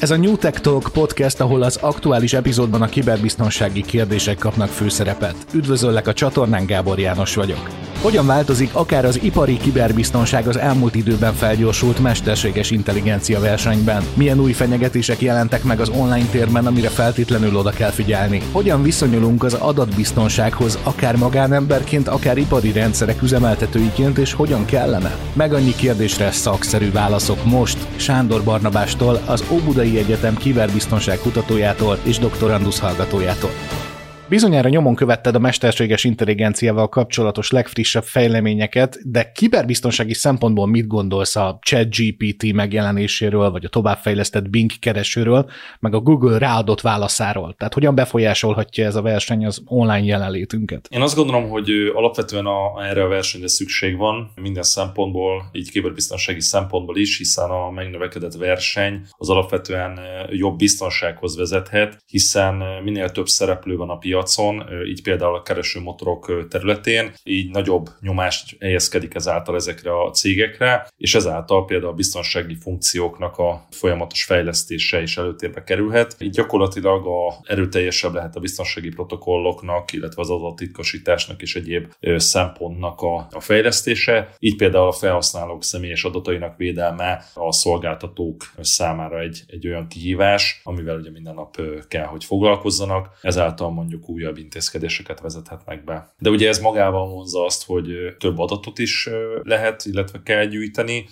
Ez a New Tech Talk podcast, ahol az aktuális epizódban a kiberbiztonsági kérdések kapnak főszerepet. Üdvözöllek a csatornán, Gábor János vagyok. Hogyan változik akár az ipari kiberbiztonság az elmúlt időben felgyorsult mesterséges intelligencia versenyben? Milyen új fenyegetések jelentek meg az online térben, amire feltétlenül oda kell figyelni? Hogyan viszonyulunk az adatbiztonsághoz, akár magánemberként, akár ipari rendszerek üzemeltetőiként, és hogyan kellene? Meg annyi kérdésre szakszerű válaszok most Sándor Barnabástól, az Óbudai Egyetem kiberbiztonság kutatójától és doktorandusz hallgatójától. Bizonyára nyomon követted a mesterséges intelligenciával kapcsolatos legfrissebb fejleményeket, de kiberbiztonsági szempontból mit gondolsz a ChatGPT megjelenéséről, vagy a továbbfejlesztett Bing keresőről, meg a Google ráadott válaszáról? Tehát hogyan befolyásolhatja ez a verseny az online jelenlétünket? Én azt gondolom, hogy alapvetően a, erre a versenyre szükség van minden szempontból, így kiberbiztonsági szempontból is, hiszen a megnövekedett verseny az alapvetően jobb biztonsághoz vezethet, hiszen minél több szereplő van a piacon, piacon, így például a keresőmotorok területén, így nagyobb nyomást helyezkedik ezáltal ezekre a cégekre, és ezáltal például a biztonsági funkcióknak a folyamatos fejlesztése is előtérbe kerülhet. Így gyakorlatilag a erőteljesebb lehet a biztonsági protokolloknak, illetve az adattitkosításnak és egyéb szempontnak a, a fejlesztése. Így például a felhasználók személyes adatainak védelme a szolgáltatók számára egy, egy olyan kihívás, amivel ugye minden nap kell, hogy foglalkozzanak. Ezáltal mondjuk újabb intézkedéseket vezethetnek be. De ugye ez magával vonza azt, hogy több adatot is lehet, illetve kell gyűjteni,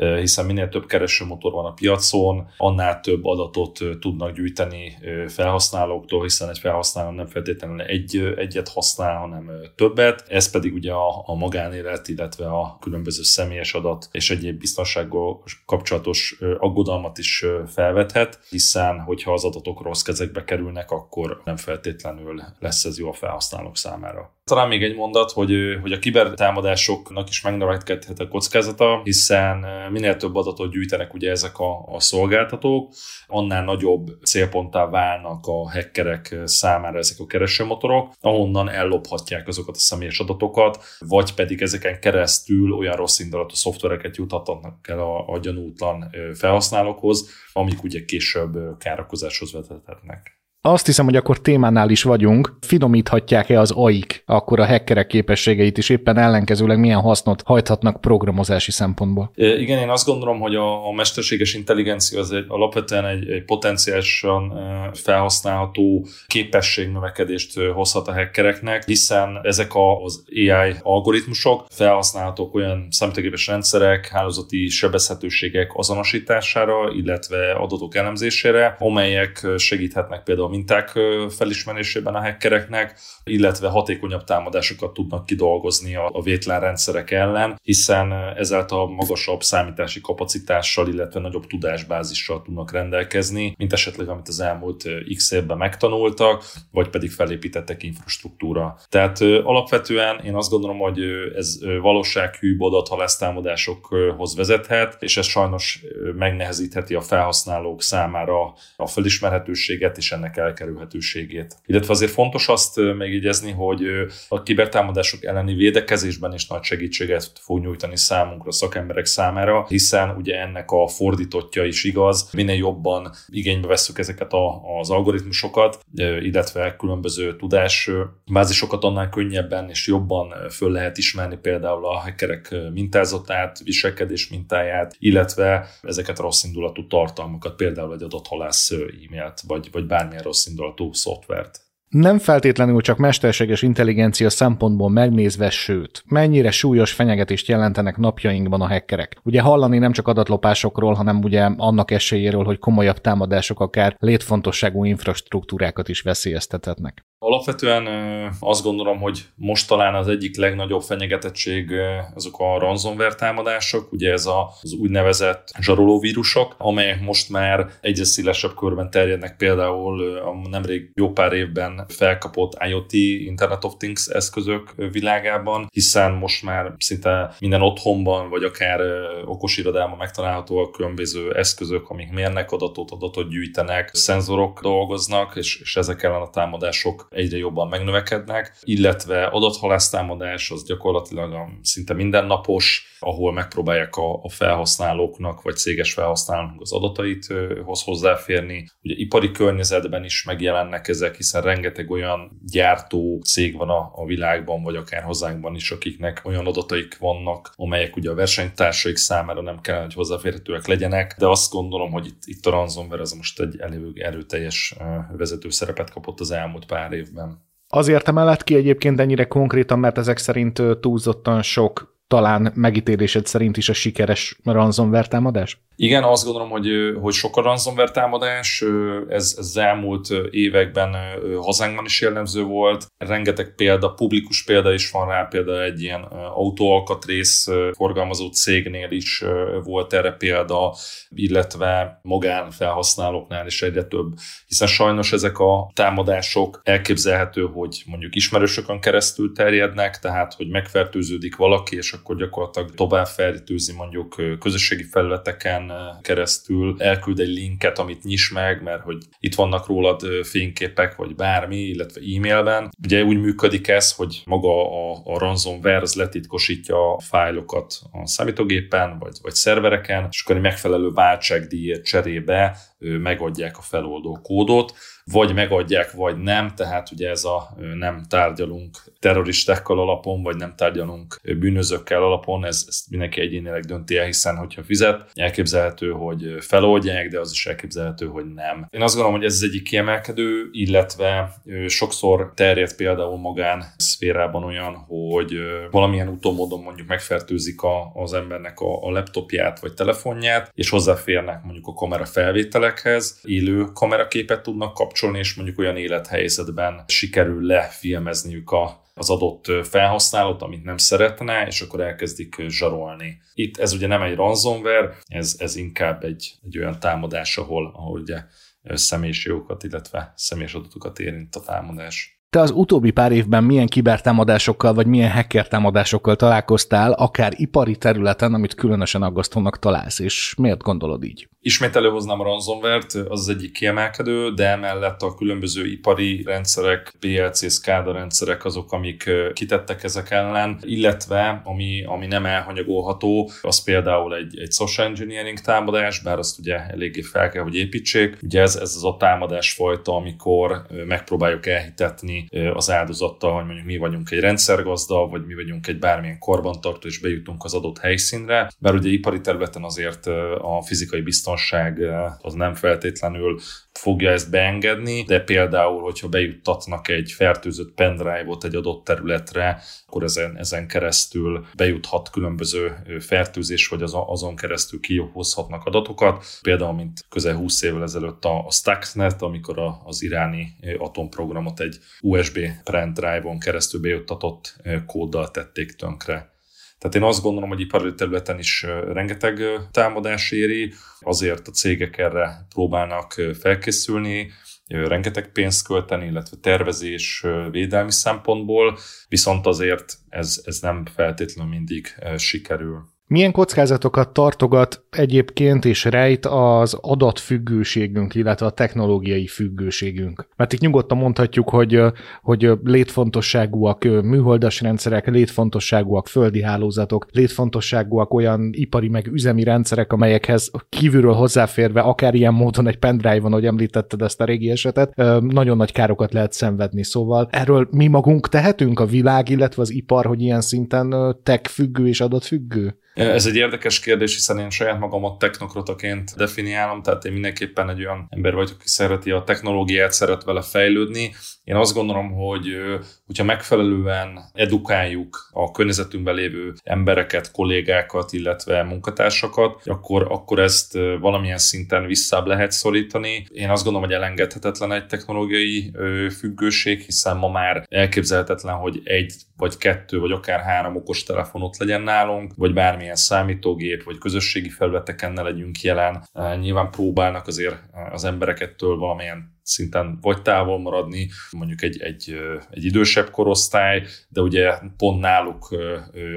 hiszen minél több keresőmotor van a piacon, annál több adatot tudnak gyűjteni felhasználóktól, hiszen egy felhasználó nem feltétlenül egy, egyet használ, hanem többet. Ez pedig ugye a, a magánélet, illetve a különböző személyes adat és egyéb biztonsággal kapcsolatos aggodalmat is felvethet, hiszen hogyha az adatok rossz kezekbe kerülnek, akkor nem feltétlenül lesz ez jó a felhasználók számára. Talán még egy mondat, hogy, hogy a kibertámadásoknak is megnövekedhet a kockázata, hiszen minél több adatot gyűjtenek ugye ezek a, a szolgáltatók, annál nagyobb célponttá válnak a hackerek számára ezek a keresőmotorok, ahonnan ellophatják azokat a személyes adatokat, vagy pedig ezeken keresztül olyan rossz indulatú szoftvereket juthatnak el a, a gyanútlan felhasználókhoz, amik ugye később károkozáshoz vezethetnek. Azt hiszem, hogy akkor témánál is vagyunk. Finomíthatják-e az AIK akkor a hackerek képességeit, és éppen ellenkezőleg milyen hasznot hajthatnak programozási szempontból? Igen, én azt gondolom, hogy a, a mesterséges intelligencia az egy, alapvetően egy, egy potenciálisan felhasználható képességnövekedést hozhat a hackereknek, hiszen ezek az AI algoritmusok felhasználhatók olyan számítógépes rendszerek, hálózati sebezhetőségek azonosítására, illetve adatok elemzésére, amelyek segíthetnek például minták felismerésében a hackereknek, illetve hatékonyabb támadásokat tudnak kidolgozni a vétlen rendszerek ellen, hiszen ezáltal magasabb számítási kapacitással, illetve nagyobb tudásbázissal tudnak rendelkezni, mint esetleg amit az elmúlt x évben megtanultak, vagy pedig felépítettek infrastruktúra. Tehát alapvetően én azt gondolom, hogy ez valósághűbb adathalásztámadásokhoz vezethet, és ez sajnos megnehezítheti a felhasználók számára a felismerhetőséget és ennek elkerülhetőségét. Illetve azért fontos azt megjegyezni, hogy a kibertámadások elleni védekezésben is nagy segítséget fog nyújtani számunkra, szakemberek számára, hiszen ugye ennek a fordítottja is igaz, minél jobban igénybe veszük ezeket a, az algoritmusokat, illetve különböző tudásbázisokat, annál könnyebben és jobban föl lehet ismerni például a hackerek mintázatát, viselkedés mintáját, illetve ezeket a rossz indulatú tartalmakat, például egy adott halász e-mailt, vagy, vagy bármilyen rossz indulatú szoftvert nem feltétlenül csak mesterséges intelligencia szempontból megnézve, sőt, mennyire súlyos fenyegetést jelentenek napjainkban a hackerek. Ugye hallani nem csak adatlopásokról, hanem ugye annak esélyéről, hogy komolyabb támadások akár létfontosságú infrastruktúrákat is veszélyeztethetnek. Alapvetően azt gondolom, hogy most talán az egyik legnagyobb fenyegetettség azok a ransomware támadások, ugye ez az úgynevezett zsarolóvírusok, amelyek most már egyre szélesebb körben terjednek például a nemrég jó pár évben felkapott IoT, Internet of Things eszközök világában, hiszen most már szinte minden otthonban, vagy akár okos irodában megtalálhatóak különböző eszközök, amik mérnek adatot, adatot gyűjtenek, szenzorok dolgoznak, és, és ezek ellen a támadások egyre jobban megnövekednek, illetve adathalásztámadás az gyakorlatilag szinte mindennapos, ahol megpróbálják a, felhasználóknak vagy céges felhasználóknak az adatait hoz hozzáférni. Ugye ipari környezetben is megjelennek ezek, hiszen rengeteg olyan gyártó cég van a, világban, vagy akár hazánkban is, akiknek olyan adataik vannak, amelyek ugye a versenytársaik számára nem kell, hogy hozzáférhetőek legyenek, de azt gondolom, hogy itt, itt a ransomware az most egy elő, erőteljes vezető szerepet kapott az elmúlt pár évben. Azért emelett ki egyébként ennyire konkrétan, mert ezek szerint túlzottan sok talán megítélésed szerint is a sikeres ransomware támadás? Igen, azt gondolom, hogy, hogy sok a ransomware támadás, ez, ez elmúlt években hazánkban is jellemző volt. Rengeteg példa, publikus példa is van rá, például egy ilyen autóalkatrész forgalmazó cégnél is volt erre példa, illetve magánfelhasználóknál is egyre több, hiszen sajnos ezek a támadások elképzelhető, hogy mondjuk ismerősökön keresztül terjednek, tehát hogy megfertőződik valaki, és akkor gyakorlatilag tovább fertőzi mondjuk közösségi felületeken, keresztül elküld egy linket, amit nyis meg, mert hogy itt vannak rólad fényképek, vagy bármi, illetve e-mailben. Ugye úgy működik ez, hogy maga a, a ransomware az letitkosítja a fájlokat a számítógépen, vagy, vagy szervereken, és akkor egy megfelelő váltságdíjért cserébe megadják a feloldó kódot, vagy megadják, vagy nem, tehát ugye ez a nem tárgyalunk terroristákkal alapon, vagy nem tárgyalunk bűnözőkkel alapon, ez, ezt mindenki egyénileg dönti el, hiszen hogyha fizet, elképzelhető, hogy feloldják, de az is elképzelhető, hogy nem. Én azt gondolom, hogy ez az egyik kiemelkedő, illetve sokszor terjed például magán szférában olyan, hogy valamilyen úton módon mondjuk megfertőzik a, az embernek a, a laptopját vagy telefonját, és hozzáférnek mondjuk a kamera felvételekhez, élő kameraképet tudnak kapcsolni, és mondjuk olyan élethelyzetben sikerül lefilmezniük a az adott felhasználót, amit nem szeretne, és akkor elkezdik zsarolni. Itt ez ugye nem egy ransomware, ez, ez inkább egy, egy olyan támadás, ahol, ahol ugye személyis jogokat, illetve személyes adatokat érint a támadás. Te az utóbbi pár évben milyen kibertámadásokkal vagy milyen hacker támadásokkal találkoztál, akár ipari területen, amit különösen aggasztónak találsz, és miért gondolod így? Ismét előhoznám a ransomware-t, az az egyik kiemelkedő, de emellett a különböző ipari rendszerek, PLC, SCADA rendszerek azok, amik kitettek ezek ellen, illetve ami, ami nem elhanyagolható, az például egy, egy social engineering támadás, bár azt ugye eléggé fel kell, hogy építsék. Ugye ez, ez az a támadás fajta, amikor megpróbáljuk elhitetni az áldozattal, hogy mondjuk mi vagyunk egy rendszergazda, vagy mi vagyunk egy bármilyen korbantartó, és bejutunk az adott helyszínre. Bár ugye ipari területen azért a fizikai biztonság az nem feltétlenül fogja ezt beengedni, de például, hogyha bejuttatnak egy fertőzött pendrive-ot egy adott területre, akkor ezen, ezen keresztül bejuthat különböző fertőzés, vagy az, azon keresztül kihozhatnak adatokat. Például, mint közel 20 évvel ezelőtt a, a Stuxnet, amikor a, az iráni atomprogramot egy USB pendrive-on keresztül bejuttatott kóddal tették tönkre. Tehát én azt gondolom, hogy ipari területen is rengeteg támadás éri, azért a cégek erre próbálnak felkészülni, rengeteg pénzt költeni, illetve tervezés védelmi szempontból, viszont azért ez, ez nem feltétlenül mindig sikerül. Milyen kockázatokat tartogat egyébként és rejt az adatfüggőségünk, illetve a technológiai függőségünk? Mert itt nyugodtan mondhatjuk, hogy, hogy létfontosságúak műholdas rendszerek, létfontosságúak földi hálózatok, létfontosságúak olyan ipari meg üzemi rendszerek, amelyekhez kívülről hozzáférve, akár ilyen módon egy pendrive-on, hogy említetted ezt a régi esetet, nagyon nagy károkat lehet szenvedni. Szóval erről mi magunk tehetünk a világ, illetve az ipar, hogy ilyen szinten tech függő és adatfüggő? Ez egy érdekes kérdés, hiszen én saját magamat technokrataként definiálom, tehát én mindenképpen egy olyan ember vagyok, aki szereti a technológiát, szeret vele fejlődni. Én azt gondolom, hogy hogyha megfelelően edukáljuk a környezetünkben lévő embereket, kollégákat, illetve munkatársakat, akkor, akkor ezt valamilyen szinten visszább lehet szorítani. Én azt gondolom, hogy elengedhetetlen egy technológiai függőség, hiszen ma már elképzelhetetlen, hogy egy vagy kettő, vagy akár három okos telefonot legyen nálunk, vagy bármilyen számítógép, vagy közösségi felületeken ne legyünk jelen. Nyilván próbálnak azért az emberekettől valamilyen szinten vagy távol maradni, mondjuk egy, egy, egy idősebb korosztály, de ugye pont náluk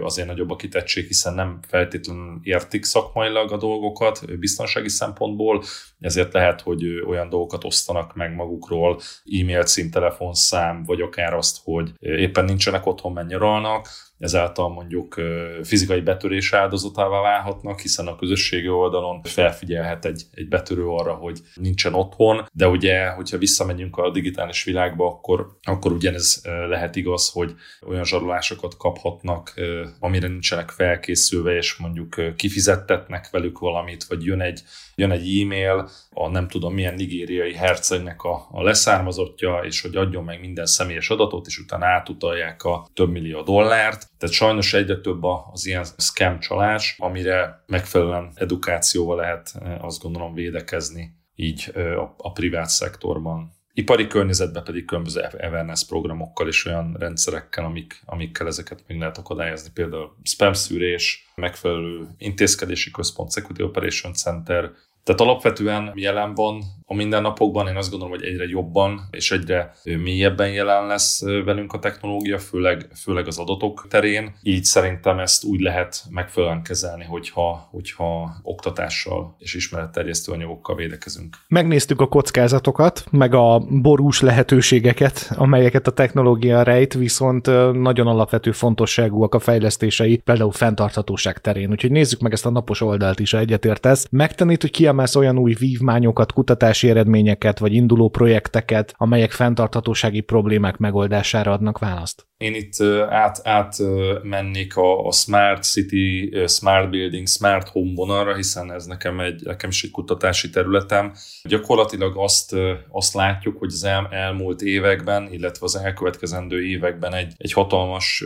azért nagyobb a kitettség, hiszen nem feltétlenül értik szakmailag a dolgokat biztonsági szempontból, ezért lehet, hogy olyan dolgokat osztanak meg magukról, e-mail cím, telefonszám, vagy akár azt, hogy éppen nincsenek otthon, menj nyaralnak, ezáltal mondjuk fizikai betörés áldozatává válhatnak, hiszen a közösségi oldalon felfigyelhet egy, egy betörő arra, hogy nincsen otthon, de ugye, hogyha visszamegyünk a digitális világba, akkor, akkor ugyanez lehet igaz, hogy olyan zsarolásokat kaphatnak, amire nincsenek felkészülve, és mondjuk kifizettetnek velük valamit, vagy jön egy, jön egy e-mail, a nem tudom milyen nigériai hercegnek a, a leszármazottja, és hogy adjon meg minden személyes adatot, és utána átutalják a több millió dollárt. Tehát sajnos egyre több az ilyen scam csalás, amire megfelelően edukációval lehet azt gondolom védekezni így a, a privát szektorban. Ipari környezetben pedig különböző awareness programokkal és olyan rendszerekkel, amik, amikkel ezeket meg lehet akadályozni, például spam szűrés, megfelelő intézkedési központ, Security Operation Center, tehát alapvetően jelen van a mindennapokban, én azt gondolom, hogy egyre jobban és egyre mélyebben jelen lesz velünk a technológia, főleg, főleg az adatok terén. Így szerintem ezt úgy lehet megfelelően kezelni, hogyha, hogyha oktatással és ismeretterjesztő anyagokkal védekezünk. Megnéztük a kockázatokat, meg a borús lehetőségeket, amelyeket a technológia rejt, viszont nagyon alapvető fontosságúak a fejlesztései, például fenntarthatóság terén. Úgyhogy nézzük meg ezt a napos oldalt is, ha egyetértesz. Megtanít, hogy kiemelsz olyan új vívmányokat, kutatási eredményeket, vagy induló projekteket, amelyek fenntarthatósági problémák megoldására adnak választ? Én itt át, át mennék a, a Smart City, Smart Building, Smart Home vonalra, hiszen ez nekem, egy, nekem is egy kutatási területem. Gyakorlatilag azt, azt látjuk, hogy az el, elmúlt években, illetve az elkövetkezendő években egy, egy hatalmas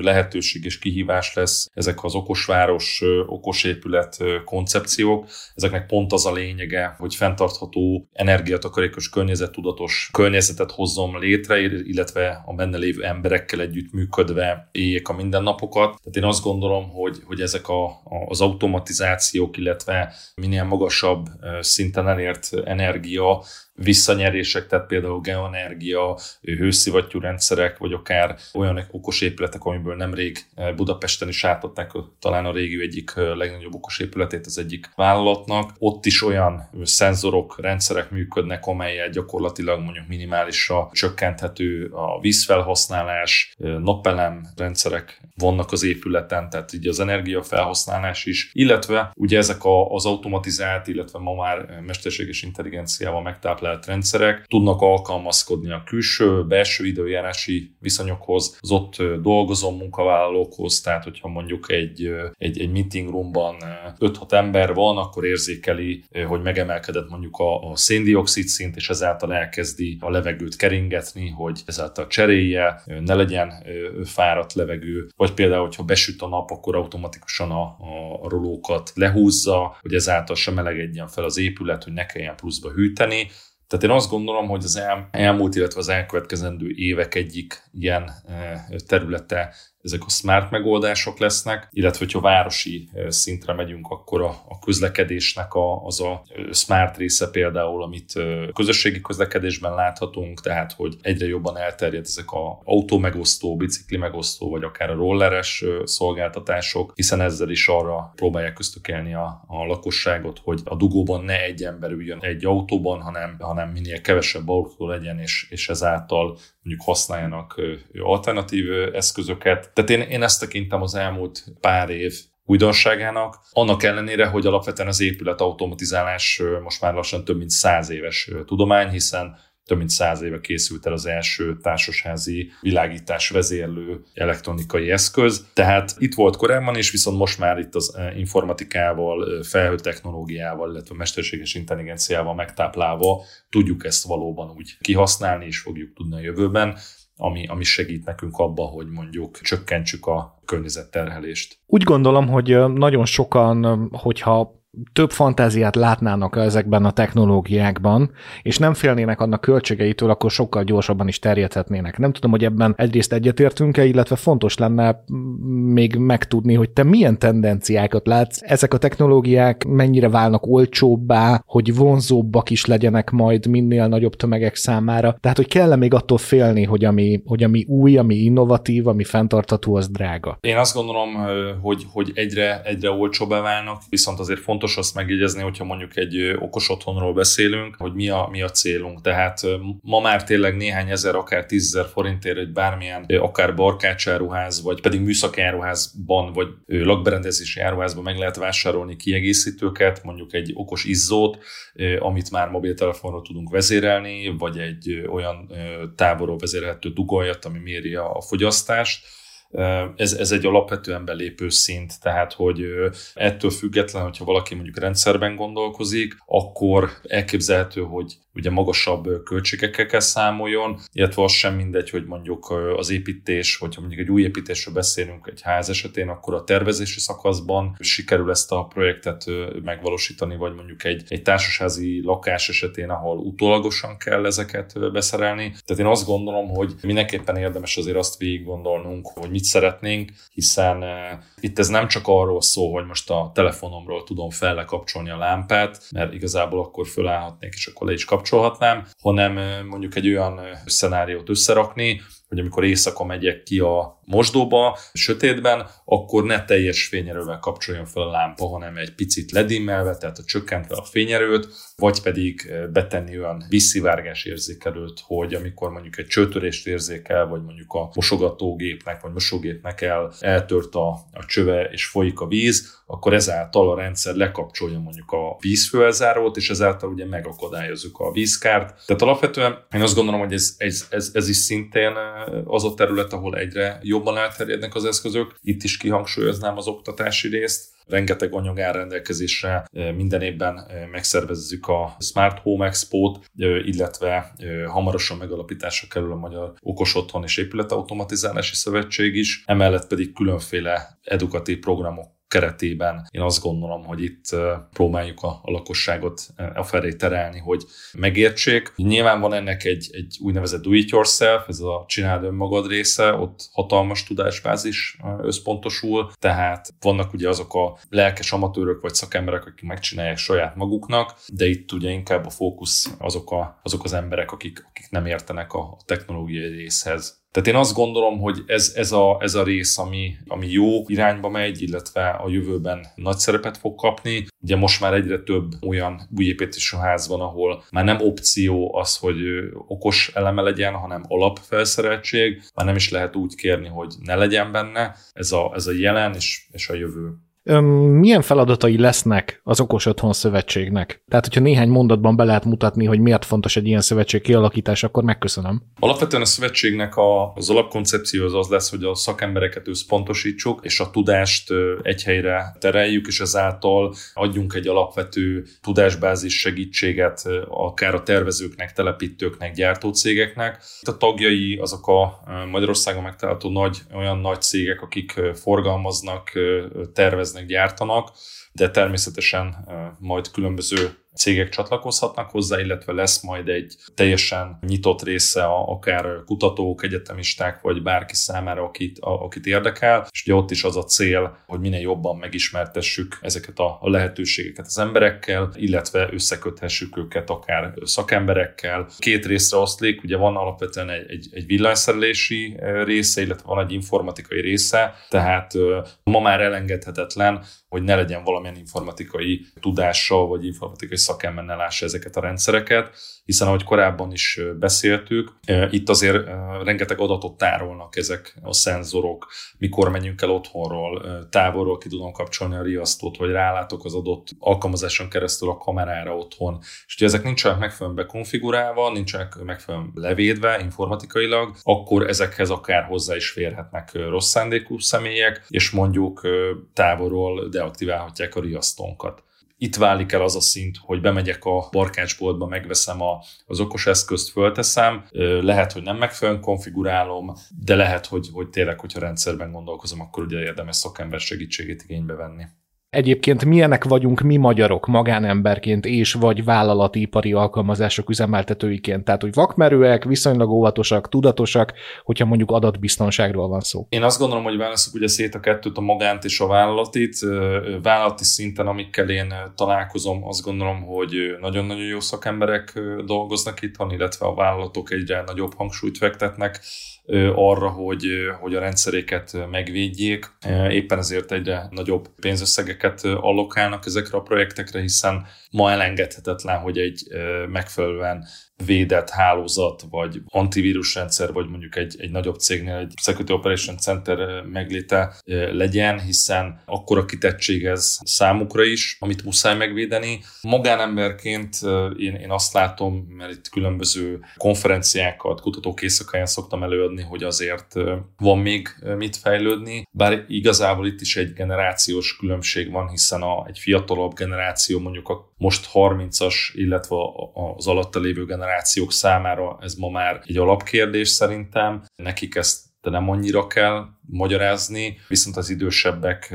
lehetőség és kihívás lesz ezek az okosváros, okosépület koncepciók. Ezeknek pont az a lényege, hogy fenntartható, energiatakarékos, környezettudatos környezetet hozzon létre, illetve a benne lévő emberek emberekkel együtt működve éljék a mindennapokat. Tehát én azt gondolom, hogy, hogy ezek a, a, az automatizációk, illetve minél magasabb szinten elért energia visszanyerések, tehát például geoenergia, hőszivattyú rendszerek, vagy akár olyan okos épületek, amiből nemrég eh, Budapesten is átadták talán a régió egyik eh, legnagyobb okos épületét az egyik vállalatnak. Ott is olyan szenzorok, rendszerek működnek, amelyel gyakorlatilag mondjuk minimálisra csökkenthető a vízfelhasználás, eh, napelem rendszerek vannak az épületen, tehát így az energiafelhasználás is, illetve ugye ezek az automatizált, illetve ma már mesterséges intelligenciával megtáplált felszerelt rendszerek tudnak alkalmazkodni a külső, belső időjárási viszonyokhoz, az ott dolgozó munkavállalókhoz, tehát hogyha mondjuk egy, egy, egy meeting roomban 5-6 ember van, akkor érzékeli, hogy megemelkedett mondjuk a, a széndiokszid szint, és ezáltal elkezdi a levegőt keringetni, hogy ezáltal cserélje, ne legyen fáradt levegő, vagy például, hogyha besüt a nap, akkor automatikusan a, a rolókat lehúzza, hogy ezáltal sem melegedjen fel az épület, hogy ne kelljen pluszba hűteni. Tehát én azt gondolom, hogy az el, elmúlt, illetve az elkövetkezendő évek egyik ilyen eh, területe ezek a smart megoldások lesznek, illetve hogyha városi szintre megyünk, akkor a, a közlekedésnek a, az a smart része például, amit közösségi közlekedésben láthatunk, tehát hogy egyre jobban elterjed ezek a autó megosztó, bicikli megosztó, vagy akár a rolleres szolgáltatások, hiszen ezzel is arra próbálják köztökelni a, a lakosságot, hogy a dugóban ne egy ember üljön egy autóban, hanem, hanem minél kevesebb autó legyen, és, és ezáltal mondjuk használjanak alternatív eszközöket. Tehát én, én ezt tekintem az elmúlt pár év újdonságának, annak ellenére, hogy alapvetően az épület automatizálás most már lassan több mint száz éves tudomány, hiszen több mint száz éve készült el az első társasházi világítás vezérlő elektronikai eszköz. Tehát itt volt korábban is, viszont most már itt az eh, informatikával, eh, felhőtechnológiával, illetve mesterséges intelligenciával megtáplálva tudjuk ezt valóban úgy kihasználni, és fogjuk tudni a jövőben ami, ami segít nekünk abba, hogy mondjuk csökkentsük a környezetterhelést. Úgy gondolom, hogy eh, nagyon sokan, hogyha több fantáziát látnának ezekben a technológiákban, és nem félnének annak költségeitől, akkor sokkal gyorsabban is terjedhetnének. Nem tudom, hogy ebben egyrészt egyetértünk-e, illetve fontos lenne még megtudni, hogy te milyen tendenciákat látsz, ezek a technológiák mennyire válnak olcsóbbá, hogy vonzóbbak is legyenek majd minél nagyobb tömegek számára. Tehát, hogy kell még attól félni, hogy ami, hogy ami új, ami innovatív, ami fenntartható, az drága. Én azt gondolom, hogy, hogy egyre, egyre olcsóbbá válnak, viszont azért fontos fontos azt megjegyezni, hogyha mondjuk egy okos otthonról beszélünk, hogy mi a, mi a célunk. Tehát ma már tényleg néhány ezer, akár tízezer forintért egy bármilyen, akár barkácsáruház, vagy pedig műszaki áruházban, vagy lakberendezési áruházban meg lehet vásárolni kiegészítőket, mondjuk egy okos izzót, amit már mobiltelefonról tudunk vezérelni, vagy egy olyan távolról vezérelhető dugoljat, ami méri a fogyasztást ez, ez egy alapvetően belépő szint, tehát hogy ettől független, hogyha valaki mondjuk rendszerben gondolkozik, akkor elképzelhető, hogy ugye magasabb költségekkel kell számoljon, illetve az sem mindegy, hogy mondjuk az építés, hogyha mondjuk egy új építésről beszélünk egy ház esetén, akkor a tervezési szakaszban sikerül ezt a projektet megvalósítani, vagy mondjuk egy, egy társasházi lakás esetén, ahol utólagosan kell ezeket beszerelni. Tehát én azt gondolom, hogy mindenképpen érdemes azért azt végig gondolnunk, hogy mit szeretnénk, hiszen itt ez nem csak arról szól, hogy most a telefonomról tudom fellekapcsolni a lámpát, mert igazából akkor fölállhatnék, és akkor le is kapcsolhatnám, hanem mondjuk egy olyan szenáriót összerakni, hogy amikor éjszaka megyek ki a mosdóba, sötétben, akkor ne teljes fényerővel kapcsoljon fel a lámpa, hanem egy picit ledimmelve, tehát a csökkentve a fényerőt, vagy pedig betenni olyan visszivárgás érzékelőt, hogy amikor mondjuk egy csőtörést érzékel, vagy mondjuk a mosogatógépnek, vagy mosógépnek el, eltört a, a csöve és folyik a víz, akkor ezáltal a rendszer lekapcsolja mondjuk a vízfőelzárót, és ezáltal ugye megakadályozzuk a vízkárt. Tehát alapvetően én azt gondolom, hogy ez, ez, ez, ez is szintén az a terület, ahol egyre jobban elterjednek az eszközök. Itt is kihangsúlyoznám az oktatási részt, rengeteg anyag áll rendelkezésre, minden évben megszervezzük a Smart Home Expo-t, illetve hamarosan megalapításra kerül a Magyar Okos Otthon és Épületautomatizálási Szövetség is, emellett pedig különféle edukatív programok keretében én azt gondolom, hogy itt próbáljuk a, a lakosságot a felé terelni, hogy megértsék. Nyilván van ennek egy, egy úgynevezett do it yourself, ez a csináld önmagad része, ott hatalmas tudásbázis összpontosul, tehát vannak ugye azok a lelkes amatőrök vagy szakemberek, akik megcsinálják saját maguknak, de itt ugye inkább a fókusz azok, a, azok az emberek, akik, akik nem értenek a technológiai részhez. Tehát én azt gondolom, hogy ez, ez, a, ez a rész, ami, ami jó irányba megy, illetve a jövőben nagy szerepet fog kapni. Ugye most már egyre több olyan új építésű ház van, ahol már nem opció az, hogy okos eleme legyen, hanem alapfelszereltség. Már nem is lehet úgy kérni, hogy ne legyen benne. Ez a, ez a jelen és, és a jövő milyen feladatai lesznek az Okos Otthon Szövetségnek? Tehát, hogyha néhány mondatban be lehet mutatni, hogy miért fontos egy ilyen szövetség kialakítás, akkor megköszönöm. Alapvetően a szövetségnek a, az alapkoncepció az az lesz, hogy a szakembereket összpontosítsuk, és a tudást egy helyre tereljük, és ezáltal adjunk egy alapvető tudásbázis segítséget akár a tervezőknek, telepítőknek, gyártócégeknek. A tagjai azok a Magyarországon megtalálható nagy, olyan nagy cégek, akik forgalmaznak, terveznek, terveznek, gyártanak, de természetesen majd különböző cégek csatlakozhatnak hozzá, illetve lesz majd egy teljesen nyitott része a, akár kutatók, egyetemisták, vagy bárki számára, akit, a, akit érdekel, és ugye ott is az a cél, hogy minél jobban megismertessük ezeket a, a lehetőségeket az emberekkel, illetve összeköthessük őket akár szakemberekkel. Két részre oszlik, ugye van alapvetően egy, egy, egy villanyszerelési része, illetve van egy informatikai része, tehát ma már elengedhetetlen, hogy ne legyen valamilyen informatikai tudással, vagy informatikai szakember ne lássa ezeket a rendszereket, hiszen ahogy korábban is beszéltük, itt azért rengeteg adatot tárolnak ezek a szenzorok, mikor menjünk el otthonról, távolról ki tudom kapcsolni a riasztót, vagy rálátok az adott alkalmazáson keresztül a kamerára otthon. És ugye ezek nincsenek megfelelően bekonfigurálva, nincsenek megfelelően levédve informatikailag, akkor ezekhez akár hozzá is férhetnek rossz szándékú személyek, és mondjuk távolról deaktiválhatják a riasztónkat itt válik el az a szint, hogy bemegyek a barkácsboltba, megveszem a, az okos eszközt, fölteszem, lehet, hogy nem megfelelően konfigurálom, de lehet, hogy, hogy tényleg, hogyha rendszerben gondolkozom, akkor ugye érdemes szakember segítségét igénybe venni. Egyébként milyenek vagyunk mi magyarok magánemberként és vagy vállalati ipari alkalmazások üzemeltetőiként? Tehát, hogy vakmerőek, viszonylag óvatosak, tudatosak, hogyha mondjuk adatbiztonságról van szó. Én azt gondolom, hogy válaszok ugye szét a kettőt, a magánt és a vállalatit. Vállalati szinten, amikkel én találkozom, azt gondolom, hogy nagyon-nagyon jó szakemberek dolgoznak itt, illetve a vállalatok egyre nagyobb hangsúlyt fektetnek arra, hogy, hogy a rendszeréket megvédjék. Éppen ezért egyre nagyobb pénzösszegek összegeket allokálnak ezekre a projektekre, hiszen ma elengedhetetlen, hogy egy megfelelően védett hálózat, vagy antivírusrendszer, vagy mondjuk egy, egy nagyobb cégnél egy Security Operation Center megléte legyen, hiszen akkor a kitettség ez számukra is, amit muszáj megvédeni. Magánemberként én, én azt látom, mert itt különböző konferenciákat, kutatók éjszakáján szoktam előadni, hogy azért van még mit fejlődni, bár igazából itt is egy generációs különbség van, hiszen a, egy fiatalabb generáció, mondjuk a most 30-as, illetve az alatta lévő generációk számára ez ma már egy alapkérdés szerintem. Nekik ezt de nem annyira kell magyarázni, viszont az idősebbek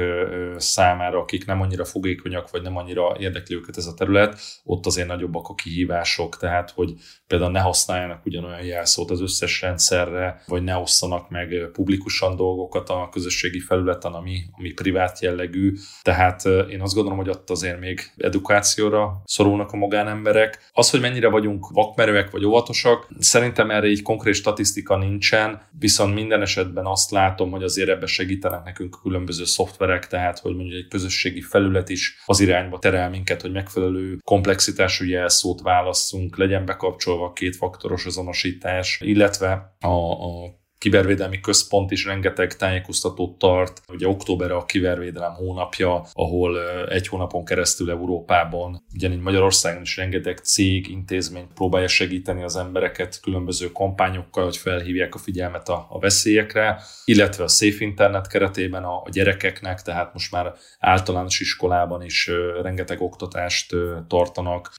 számára, akik nem annyira fogékonyak, vagy nem annyira érdekli őket ez a terület, ott azért nagyobbak a kihívások, tehát hogy például ne használjanak ugyanolyan jelszót az összes rendszerre, vagy ne osszanak meg publikusan dolgokat a közösségi felületen, ami, ami privát jellegű. Tehát én azt gondolom, hogy ott azért még edukációra szorulnak a magánemberek. Az, hogy mennyire vagyunk vakmerőek vagy óvatosak, szerintem erre egy konkrét statisztika nincsen, viszont minden esetben azt látom, hogy azért ebbe segítenek nekünk különböző szoftverek, tehát hogy mondjuk egy közösségi felület is az irányba terel minket, hogy megfelelő komplexitású jelszót válasszunk, legyen bekapcsolva a kétfaktoros azonosítás, illetve a, a kibervédelmi központ is rengeteg tájékoztatót tart. Ugye október a kibervédelem hónapja, ahol egy hónapon keresztül Európában, ugyanígy Magyarországon is rengeteg cég, intézmény próbálja segíteni az embereket különböző kampányokkal, hogy felhívják a figyelmet a, a veszélyekre, illetve a Safe Internet keretében a, a gyerekeknek, tehát most már általános iskolában is rengeteg oktatást tartanak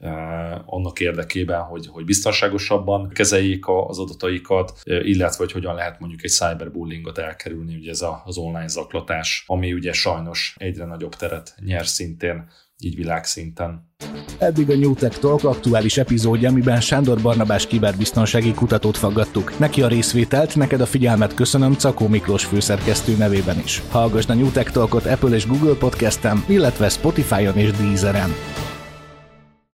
annak érdekében, hogy, hogy biztonságosabban kezeljék az adataikat, illetve hogy hogyan lehet lehet mondjuk egy cyberbullyingot elkerülni, ugye ez az online zaklatás, ami ugye sajnos egyre nagyobb teret nyer szintén így világszinten. Eddig a New Tech Talk aktuális epizódja, amiben Sándor Barnabás kiberbiztonsági kutatót faggattuk. Neki a részvételt, neked a figyelmet köszönöm Cakó Miklós főszerkesztő nevében is. Hallgassd a New Tech Talkot Apple és Google podcasten, illetve Spotify-on és Deezeren.